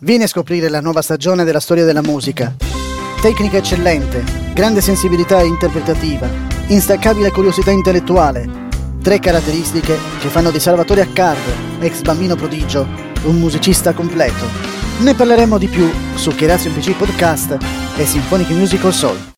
Vieni a scoprire la nuova stagione della storia della musica. Tecnica eccellente, grande sensibilità interpretativa, instaccabile curiosità intellettuale. Tre caratteristiche che fanno di Salvatore Accardo, ex bambino prodigio, un musicista completo. Ne parleremo di più su Chirazio PC Podcast e Symphonic Musical Soul.